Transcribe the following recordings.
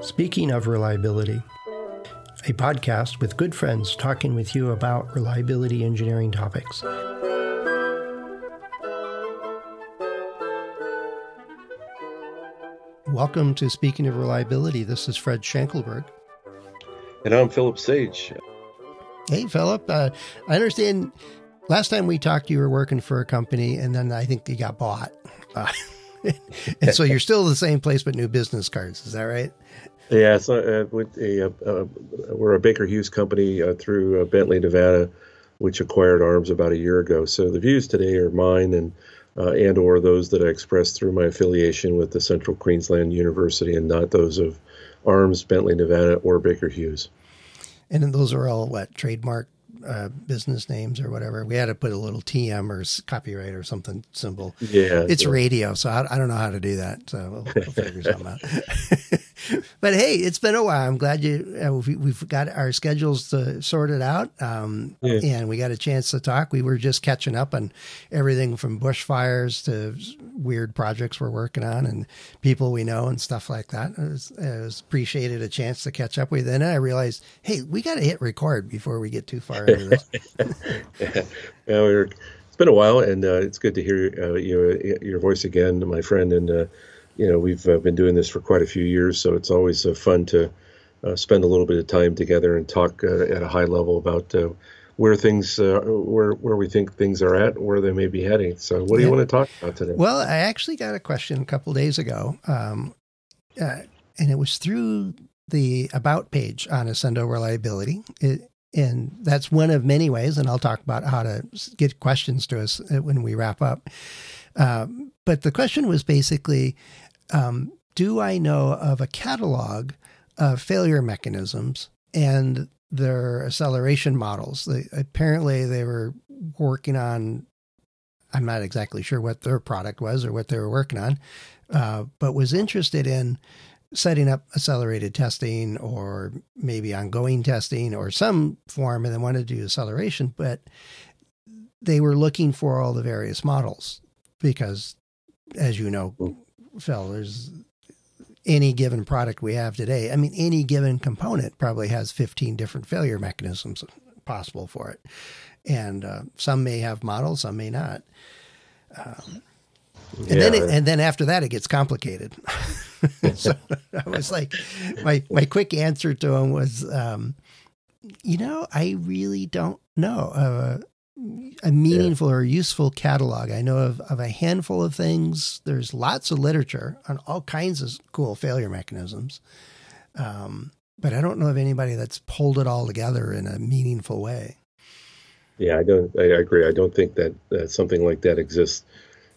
Speaking of reliability, a podcast with good friends talking with you about reliability engineering topics. Welcome to Speaking of Reliability. This is Fred Schenkelberg. And I'm Philip Sage. Hey, Philip. Uh, I understand last time we talked, you were working for a company, and then I think you got bought. Uh, and so you're still the same place, but new business cards. Is that right? Yeah, so uh, a, uh, we're a Baker Hughes company uh, through uh, Bentley, Nevada, which acquired ARMS about a year ago. So the views today are mine and uh, and or those that I expressed through my affiliation with the Central Queensland University, and not those of ARMS, Bentley, Nevada, or Baker Hughes. And those are all what trademark uh, business names or whatever. We had to put a little TM or copyright or something symbol. Yeah, it's radio, so I, I, don't know how to do that. So we'll, we'll figure something out. but hey, it's been a while. I'm glad you uh, we've got our schedules to, sorted out, um, yeah. and we got a chance to talk. We were just catching up on everything from bushfires to weird projects we're working on and people we know and stuff like that. It was, was appreciated a chance to catch up with. And then I realized, hey, we got to hit record before we get too far into this. yeah, yeah it's been a while, and uh, it's good to hear uh, your your voice again, my friend, and uh, you know, we've uh, been doing this for quite a few years, so it's always uh, fun to uh, spend a little bit of time together and talk uh, at a high level about uh, where things, uh, where where we think things are at, where they may be heading. So, what do you want to talk about today? Well, I actually got a question a couple days ago, um, and it was through the about page on Accendo Reliability. It, and that's one of many ways, and I'll talk about how to get questions to us when we wrap up. Um, but the question was basically um, do I know of a catalog of failure mechanisms and their acceleration models? They, apparently, they were working on. I'm not exactly sure what their product was or what they were working on, uh, but was interested in setting up accelerated testing or maybe ongoing testing or some form and then wanted to do acceleration, but they were looking for all the various models because, as you know, Phil, there's any given product we have today. I mean, any given component probably has 15 different failure mechanisms possible for it. And uh, some may have models, some may not. Um, and yeah. then, it, and then after that, it gets complicated. so I was like, my my quick answer to him was, um, you know, I really don't know. Uh, a meaningful yeah. or useful catalog. I know of, of a handful of things. There's lots of literature on all kinds of cool failure mechanisms. Um, but I don't know of anybody that's pulled it all together in a meaningful way. Yeah, I don't. I agree. I don't think that, that something like that exists.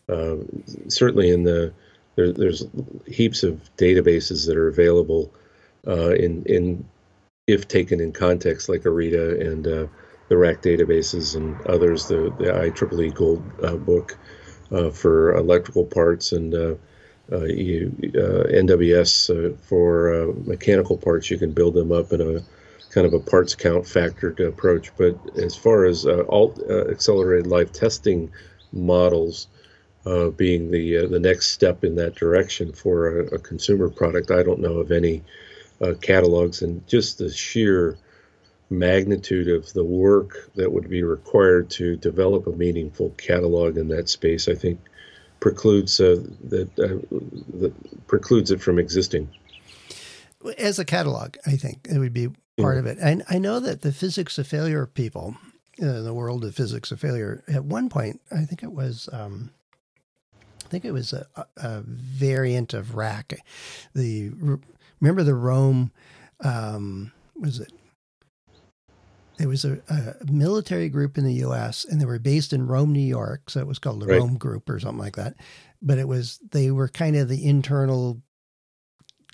Uh, certainly, in the there, there's heaps of databases that are available uh, in in if taken in context, like OREDA and uh, the RAC databases and others, the, the IEEE Gold uh, book uh, for electrical parts and uh, uh you, uh, NWS uh, for mechanical parts. You can build them up in a kind of a parts count factored approach. But as far as alt accelerated life testing models, being the the next step in that direction for a, a, consumer product, I don't know of any catalogs and just the sheer magnitude of the work that would be required to develop a meaningful catalog in that space, I think precludes uh, that, uh, that precludes it from existing. As a catalog, I think it would be part of it. And I know that the physics of failure people, uh, the world of physics of failure, at one point, I think it was. Um, I think it was a, a variant of RAC. The remember the Rome um, was it there was a, a, military group in the U.S. and they were based in Rome, New York, so it was called the right. Rome Group or something like that. But it was they were kind of the internal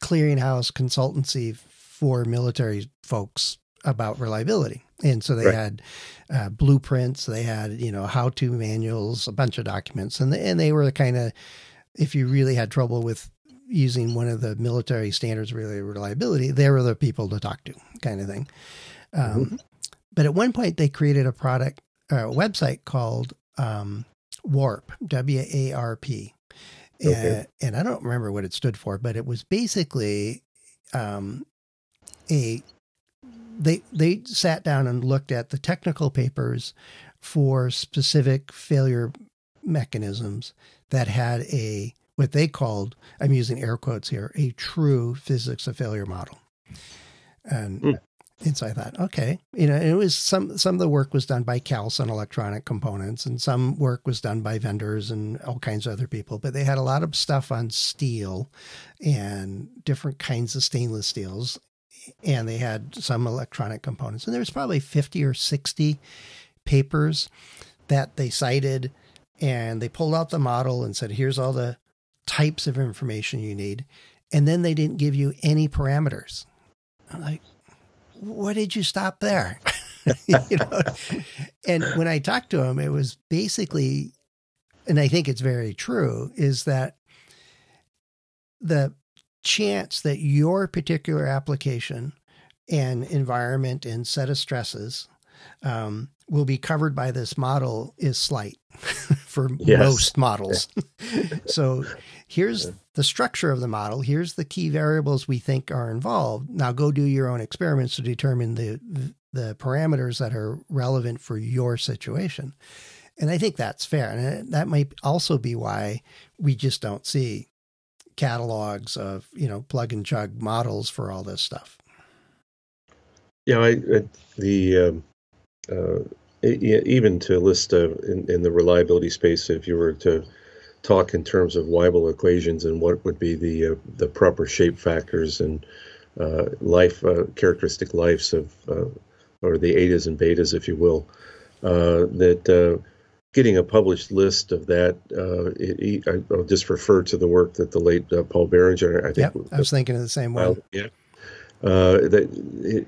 clearinghouse consultancy for military folks about reliability, and so they right. had uh, blueprints, they had you know how to manuals, a bunch of documents, and they, and they were kind of if you really had trouble with using one of the military standards really reliability, they were the people to talk to, kind of thing. Um, mm-hmm. But at one point, they created a product, a website called um, Warp, W A R P. Okay. And, and I don't remember what it stood for, but it was basically um, a they they sat down and looked at the technical papers for specific failure mechanisms that had a what they called I'm using air quotes here a true physics of failure model. And mm. And so I thought, okay, you know, it was some some of the work was done by CALCE on electronic components, and some work was done by vendors and all kinds of other people. But they had a lot of stuff on steel and different kinds of stainless steels, and they had some electronic components. And there was probably 50 or 60 papers that they cited and they pulled out the model and said, here's all the types of information you need. And then they didn't give you any parameters. I'm like, what did you stop there? you know? And when I talked to him, it was basically, and I think it's very true, is that the chance that your particular application and environment and set of stresses um, will be covered by this model is slight for yes. most models. so here's the structure of the model. Here's the key variables we think are involved. Now go do your own experiments to determine the the parameters that are relevant for your situation. And I think that's fair. And that might also be why we just don't see catalogs of you know plug and chug models for all this stuff. Yeah, I, I the um, uh, even to list uh, in, in the reliability space, if you were to talk in terms of Weibull equations and what would be the uh, the proper shape factors and uh, life uh, characteristic lives of uh, or the etas and betas, if you will, that getting a published list of that, uh, it, I, will just refer to the work that the late uh, Paul Barringer, I think. Yep, I was thinking of the same one. yeah. Uh, that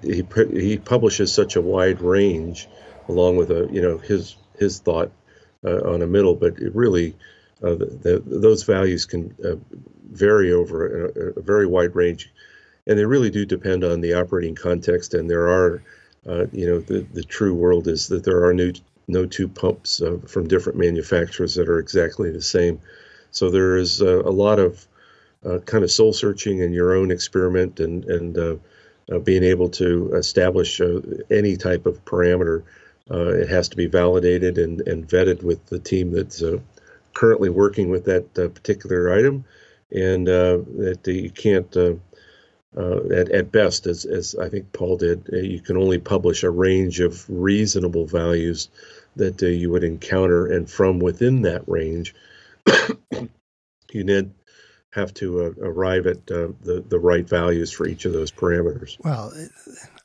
he he publishes such a wide range, along with a you know his his thought uh, on a middle, but it really uh, the, the, those values can uh, vary over a, a, very wide range, and they really do depend on the operating context. And there are, you know, the the true world is that there are new no two pumps uh, from different manufacturers that are exactly the same. So there is a lot of uh, kind of soul searching in your own experiment and and being able to establish any type of parameter. It has to be validated and, and vetted with the team that's currently working with that particular item, and that you can't. Uh, at, at best, as, as I think Paul did, uh, you can only publish a range of reasonable values that uh, you would encounter, and from within that range, you then have to uh, arrive at uh, the the right values for each of those parameters. Well,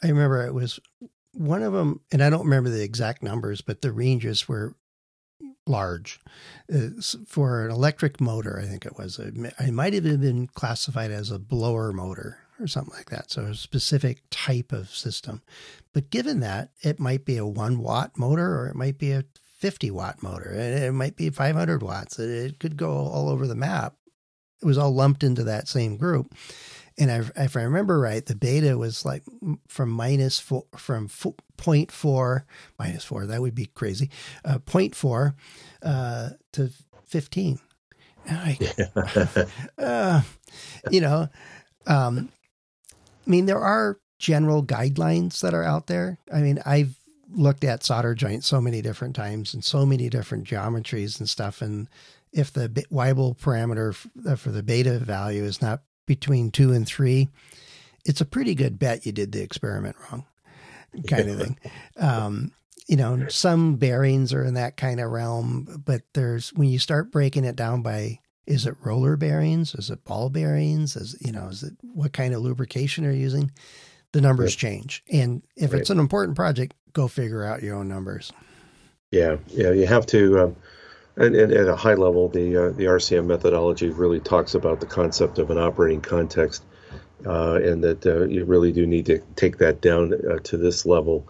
I remember it was one of them, and I don't remember the exact numbers, but the ranges were large. Uh, for an electric motor, I think it was. It might have been classified as a blower motor or something like that. So a specific type of system. But given that, it might be a one watt motor or it might be a 50 watt motor and it might be 500 watts. It could go all over the map. It was all lumped into that same group. And if I remember right, the beta was like from minus four, from 0.4, minus four, that would be crazy, uh, 0.4 uh, to 15. I, uh, you know, um, I mean, there are general guidelines that are out there. I mean, I've looked at solder joints so many different times and so many different geometries and stuff. And if the Weibull parameter uh, for the beta value is not between two and three, it's a pretty good bet you did the experiment wrong, kind of thing. Um, you know, some bearings are in that kind of realm, but there's when you start breaking it down by is it roller bearings? Is it ball bearings? Is you know, is it what kind of lubrication are you using? The numbers right. change. And if right. it's an important project, go figure out your own numbers. Yeah, yeah, you have to. Um, and, and, at a high level, the uh, the RCM methodology really talks about the concept of an operating context, uh, and that uh, you really do need to take that down uh, to this level,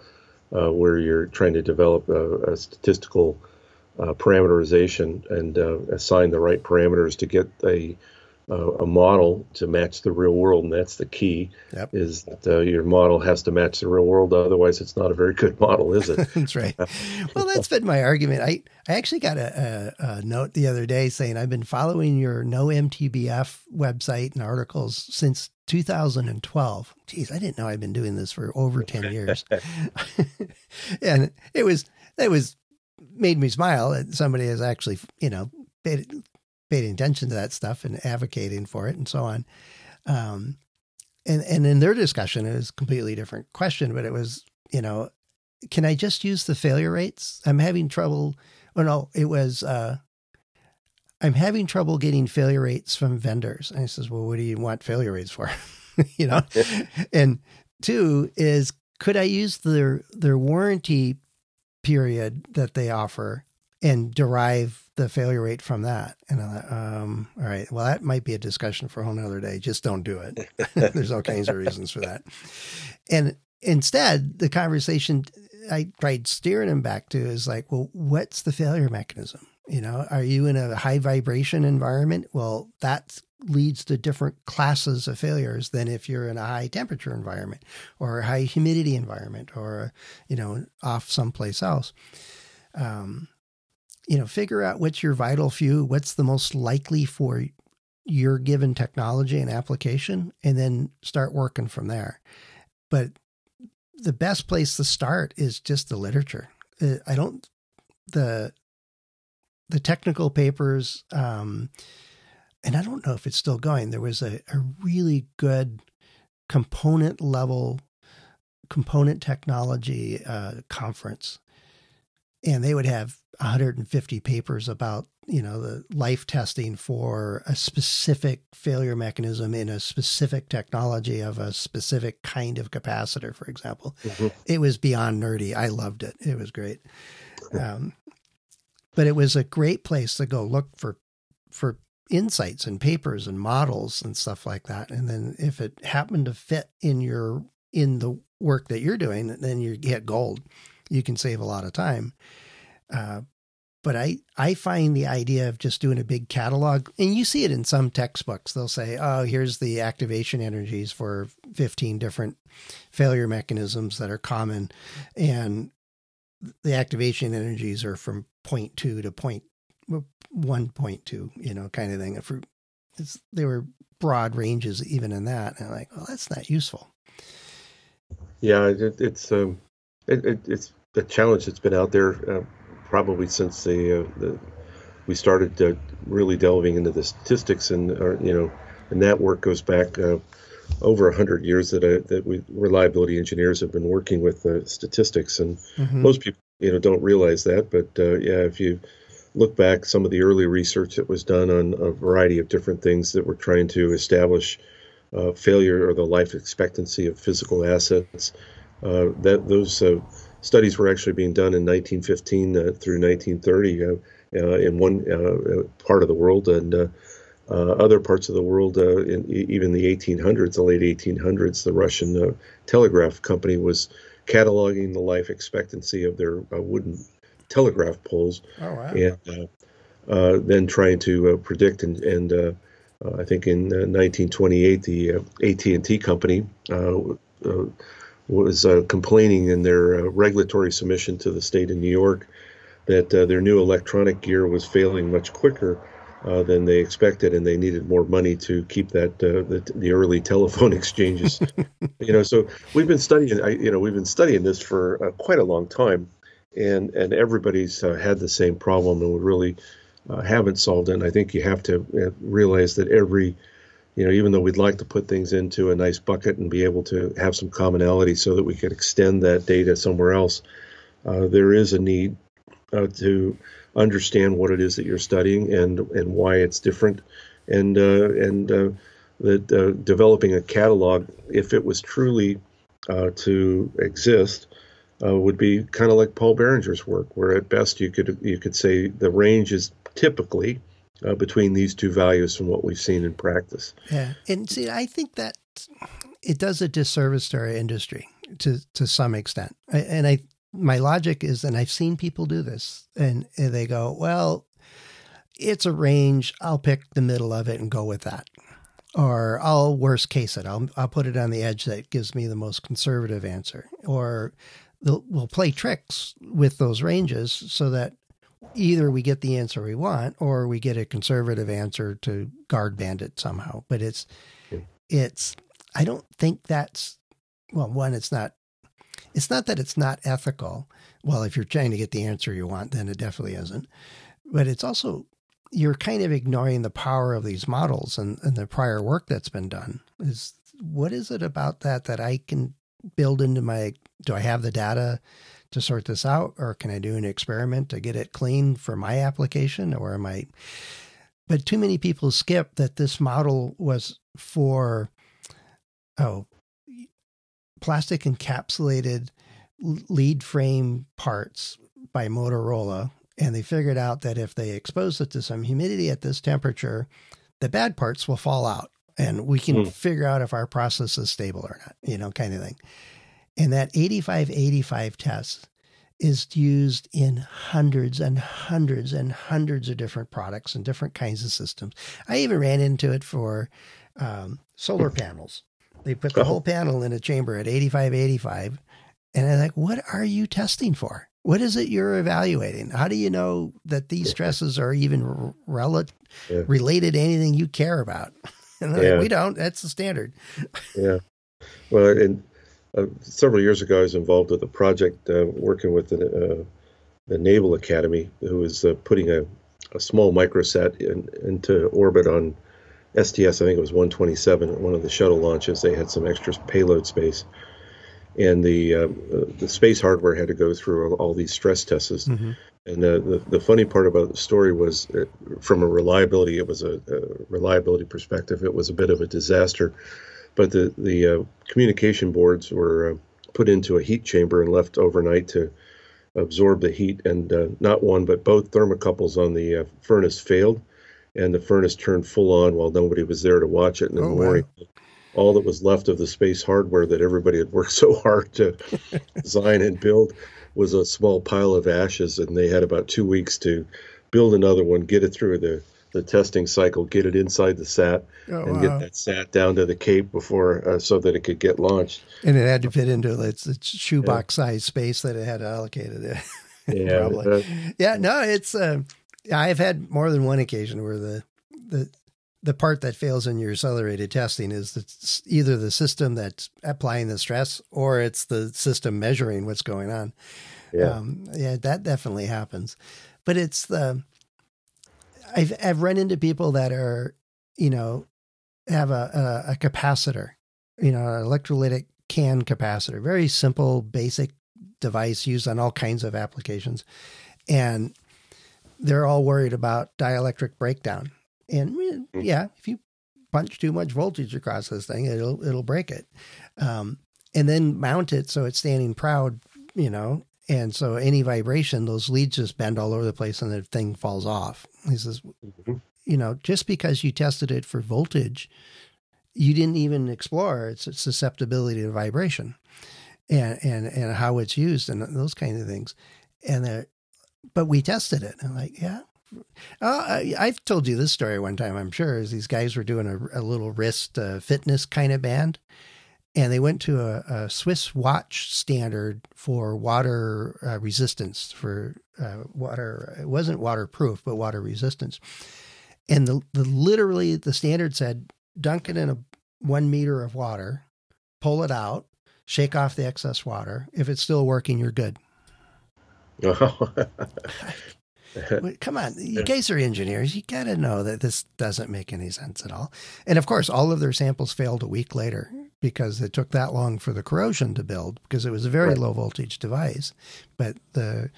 uh, where you're trying to develop a, a statistical uh, parameterization and assign the right parameters to get a uh, a model to match the real world, and that's the key. Yep. Is that uh, your model has to match the real world, otherwise it's not a very good model, is it? that's right. Well, that's been my argument. I I actually got a, a, a, note the other day saying I've been following your No MTBF website and articles since 2012. Geez, I didn't know I'd been doing this for over 10 years, and it was it was made me smile that somebody has actually you know paid attention to that stuff and advocating for it and so on. Um, and and in their discussion, it was a completely different question, but it was you know, can I just use the failure rates? I'm having trouble. Oh no, it was. Uh, I'm having trouble getting failure rates from vendors. And I says, well, what do you want failure rates for? you know, and two is could I use their their warranty period that they offer and derive the failure rate from that. And um, all right, well, that might be a discussion for a whole other day. Just don't do it. There's all kinds of reasons for that. And instead, the conversation I tried steering him back to is like, well, what's the failure mechanism? You know, are you in a high vibration environment? Well, that leads to different classes of failures than if you're in a high temperature environment or a high humidity environment or, you know, off someplace else. Um, you know, figure out what's your vital few, what's the most likely for your given technology and application, and then start working from there. But the best place to start is just the literature. Uh, I don't the the technical papers, um, and I don't know if it's still going. There was a, a really good component level component technology uh, conference, and they would have 150 papers about you know the life testing for a specific failure mechanism in a specific technology of a specific kind of capacitor for example. Mm-hmm. it was beyond nerdy. I loved it. It was great. Um, but it was a great place to go look for for insights and papers and models and stuff like that. And then if it happened to fit in your in the work that you're doing then you get gold. You can save a lot of time uh, but I, I find the idea of just doing a big catalog, and you see it in some textbooks. They'll say, oh, here's the activation energies for 15 different failure mechanisms that are common. And the activation energies are from point 0.2 to point one point two, you know, kind of thing. For it's, they were broad ranges even in that. And I'm like, well, that's not useful. Yeah, it, it's um, it, it, it's a challenge that's been out there. Uh, probably since the, uh, the we started uh, really delving into the statistics and uh, you know and that work goes back uh, over a hundred years that uh, that we reliability engineers have been working with uh, statistics and mm-hmm. most people you know don't realize that but yeah if you look back some of the early research that was done on a variety of different things that were trying to establish failure or the life expectancy of physical assets that those studies were actually being done in 1915 uh, through 1930 uh, uh, in one uh, uh, part of the world, and uh, uh, other parts of the world, in even the 1800s, the late 1800s, the Russian telegraph company was cataloging the life expectancy of their wooden telegraph poles, oh, wow. and then trying to predict and, and I think in 1928, the AT&T company was uh, complaining in their uh, regulatory submission to the state of New York that uh, their new electronic gear was failing much quicker uh, than they expected, and they needed more money to keep that uh, the, the, early telephone exchanges. you know, so we've been studying. I, you know, we've been studying this for uh, quite a long time, and and everybody's had the same problem, and we really haven't solved it. And I think you have to realize that every you know, even though we'd like to put things into a nice bucket and be able to have some commonality so that we could extend that data somewhere else, uh, there is a need uh, to understand what it is that you're studying and and why it's different, and uh, and uh, that uh, developing a catalog, if it was truly uh, to exist, would be kind of like Paul Barringer's work, where at best you could you could say the range is typically uh, between these two values from what we've seen in practice. Yeah, and see, I think that it does a disservice to our industry to to some extent. And I, my logic is, and I've seen people do this, and, they go, "Well, it's a range. I'll pick the middle of it and go with that." or I'll worst case it. I'll I'll put it on the edge that gives me the most conservative answer, or we'll play tricks with those ranges so that either we get the answer we want or we get a conservative answer to guard band it somehow. But it's it's I don't think that's well one it's not it's not that it's not ethical. Well, if you're trying to get the answer you want, then it definitely isn't. But it's also you're kind of ignoring the power of these models and, and the prior work that's been done. Is what is it about that that I can build into my do I have the data to sort this out or can I do an experiment to get it clean for my application or am I but too many people skip that this model was for oh plastic encapsulated lead frame parts by Motorola and they figured out that if they expose it to some humidity at this temperature the bad parts will fall out and we can mm. figure out if our process is stable or not, you know, kind of thing. And that 8585 test is used in hundreds and hundreds and hundreds of different products and different kinds of systems. I even ran into it for um, solar panels. They put the whole panel in a chamber at 8585. And I'm like, what are you testing for? What is it you're evaluating? How do you know that these stresses are even rel- yeah. related to anything you care about? And yeah. like, we don't. That's the standard. yeah. Well, and uh, several years ago, I was involved with a project uh, working with the, uh, the Naval Academy, who was uh, putting a, a small microsat in, into orbit on STS. I think it was 127, one of the shuttle launches. They had some extra payload space, and the uh, the space hardware had to go through all, all these stress tests. Mm-hmm. And the, the, the, funny part about the story was, uh, from a reliability, it was a, a, reliability perspective, it was a bit of a disaster. But the the uh, communication boards were uh, put into a heat chamber and left overnight to absorb the heat. And uh, not one, but both thermocouples on the uh, furnace failed, and the furnace turned full on while nobody was there to watch it. in the oh, morning, wow. all that was left of the space hardware that everybody had worked so hard to design and build was a small pile of ashes, and they had about two weeks to build another one, get it through the the testing cycle, get it inside the sat, oh, and wow. get that sat down to the Cape before uh, so that it could get launched. And it had to fit into its, its shoebox yeah. size space that it had allocated. yeah, uh, yeah. No, it's. Uh, I've had more than one occasion where the the the part that fails in your accelerated testing is that either the system that's applying the stress or it's the system measuring what's going on. Yeah, um, yeah, that definitely happens. But it's the I've I've run into people that are you know have a a, a capacitor, you know, an electrolytic can capacitor, very simple, basic device used on all kinds of applications, and they're all worried about dielectric breakdown and mm-hmm. yeah, if you punch too much voltage across this thing, it'll it'll break it. Um, and then mount it so it's standing proud, you know. And so any vibration, those leads just bend all over the place, and the thing falls off. He says, mm-hmm. you know, just because you tested it for voltage, you didn't even explore its susceptibility to vibration, and and and how it's used and those kinds of things. And but we tested it. I'm like, yeah, uh, I've told you this story one time, I'm sure, is these guys were doing a, a little wrist uh, fitness kind of band. And they went to a, a Swiss watch standard for water uh, resistance, for uh, water. It wasn't waterproof, but water resistance. And the, the literally the standard said, dunk it in a one meter of water, pull it out, shake off the excess water. If it's still working, you're good. Come on, you guys are engineers. You got to know that this doesn't make any sense at all. And of course, all of their samples failed a week later because it took that long for the corrosion to build because it was a very right. low voltage device. But the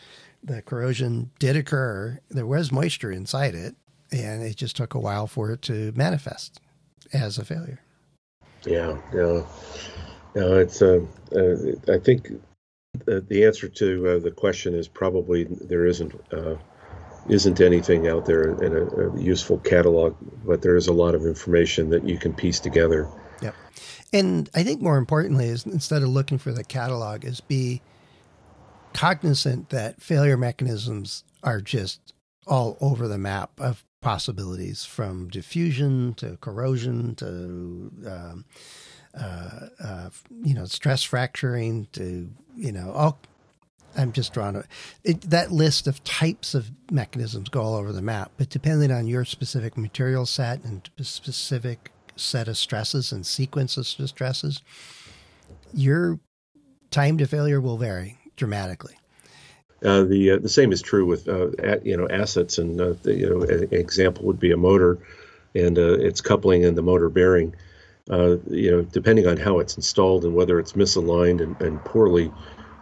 the corrosion did occur. There was moisture inside it, and it just took a while for it to manifest as a failure. Yeah, yeah, no. It's. Uh, uh, I think the, the answer to uh, the question is probably there isn't uh, isn't anything out there in a, a, useful catalog, but there is a lot of information that you can piece together. Yep. And I think more importantly is instead of looking for the catalog, is be cognizant that failure mechanisms are just all over the map of possibilities from diffusion to corrosion to um, uh, uh, you know stress fracturing to you know all I'm just drawing it, it, that list of types of mechanisms go all over the map, but depending on your specific material set and specific set of stresses and sequences of stresses, your time to failure will vary dramatically. Uh, the uh, the same is true with uh, at, you know assets, and uh, the, you know example would be a motor and uh, its coupling and the motor bearing. Uh, you know, depending on how it's installed and whether it's misaligned and, and poorly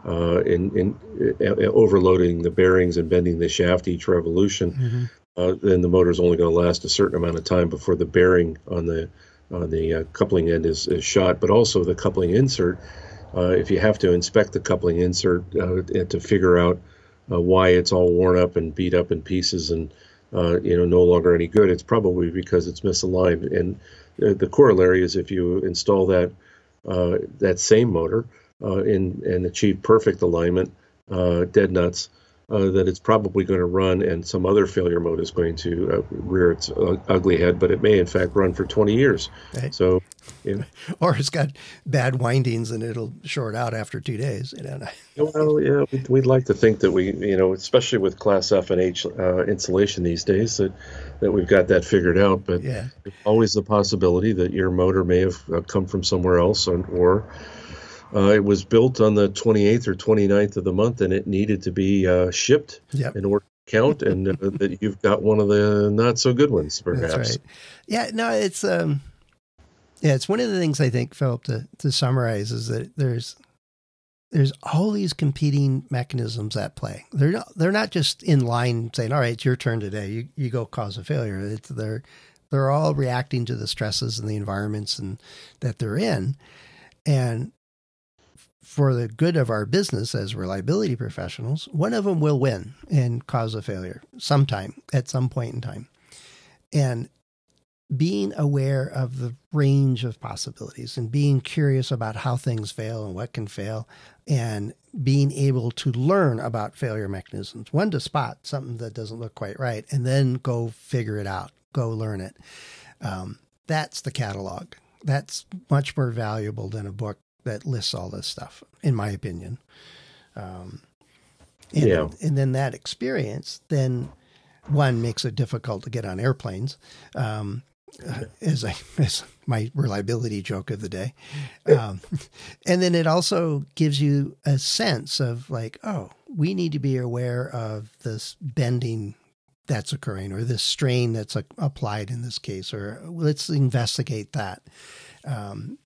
in, in overloading the bearings and bending the shaft each revolution, mm-hmm. then the motor is only going to last a certain amount of time before the bearing on the on the coupling end is, is shot. But also the coupling insert uh, if you have to inspect the coupling insert uh, to figure out uh, why it's all worn up and beat up in pieces and uh, you know no longer any good, it's probably because it's misaligned. And the corollary is if you install that uh, that same motor in and achieve perfect alignment, dead nuts, uh, that it's probably going to run and some other failure mode is going to uh, rear its uh, ugly head, but it may in fact run for 20 years. Okay. So, or it's got bad windings and it'll short out after two days. You know? well, yeah, we'd, we'd, like to think that we, you know, especially with Class F and H uh, insulation these days, that that we've got that figured out. But yeah. always the possibility that your motor may have uh, come from somewhere else, or uh, it was built on the 28th or 29th of the month, and it needed to be uh, shipped yep. in order to count, and uh, that you've got one of the not so good ones, perhaps. Right. Yeah, no, it's um, yeah, it's one of the things I think, Philip, to to summarize is that there's there's all these competing mechanisms at play. They're not they're not just in line saying, "All right, it's your turn today. You you go cause a failure." It's, they're they're all reacting to the stresses and the environments and that they're in, and for the good of our business as reliability professionals, one of them will win and cause a failure sometime at some point in time. And being aware of the range of possibilities and being curious about how things fail and what can fail and being able to learn about failure mechanisms one to spot something that doesn't look quite right and then go figure it out go learn it um, that's the catalog that's much more valuable than a book that lists all this stuff, in my opinion. Um, and, yeah. and then that experience, then one makes it difficult to get on airplanes. Um, uh, as, I, as my reliability joke of the day. Um, and then it also gives you a sense of like, oh, we need to be aware of this bending that's occurring or this strain that's applied in this case, or let's investigate that. Um,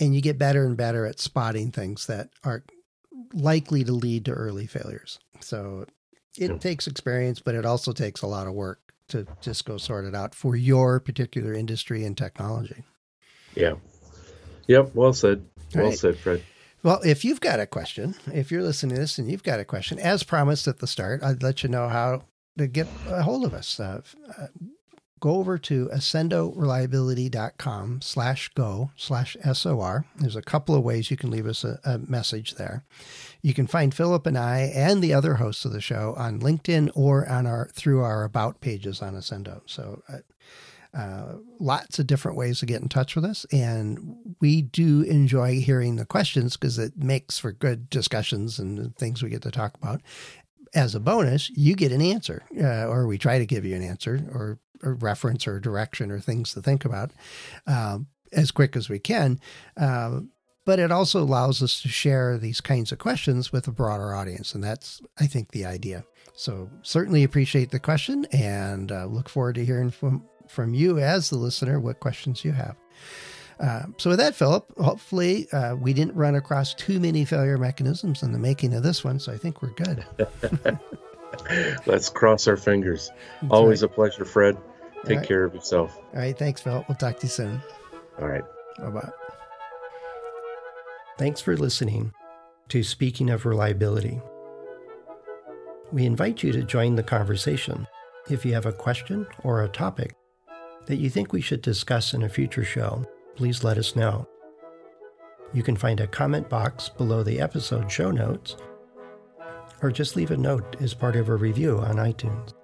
and you get better and better at spotting things that are likely to lead to early failures. So it yeah. takes experience, but it also takes a lot of work to just go sort it out for your particular industry and technology. Yeah. Yep. Well said. Well right. said, Fred. Well, if you've got a question, if you're listening to this and you've got a question, as promised at the start, I'd let you know how to get a hold of us. Uh, uh, go over to accendoreliability.com slash go slash SOR. There's a couple of ways you can leave us a, a, message there. You can find Philip and I and the other hosts of the show on LinkedIn or on our through our about pages on Accendo. So uh, uh, lots of different ways to get in touch with us. And we do enjoy hearing the questions because it makes for good discussions and things we get to talk about as a bonus, you get an answer, uh, or we try to give you an answer, or or reference or direction or things to think about um, as quick as we can. Uh, but it also allows us to share these kinds of questions with a broader audience. And that's, I think, the idea. So certainly appreciate the question and uh, look forward to hearing from, from you as the listener what questions you have. Uh, so with that, Philip, hopefully uh, we didn't run across too many failure mechanisms in the making of this one. So I think we're good. Let's cross our fingers. That's Always right. a pleasure, Fred. Take right. care of yourself. All right. Thanks, Phil. We'll talk to you soon. All right. Bye bye. Thanks for listening to Speaking of Reliability. We invite you to join the conversation. If you have a question or a topic that you think we should discuss in a future show, please let us know. You can find a comment box below the episode show notes, or just leave a note as part of a review on iTunes.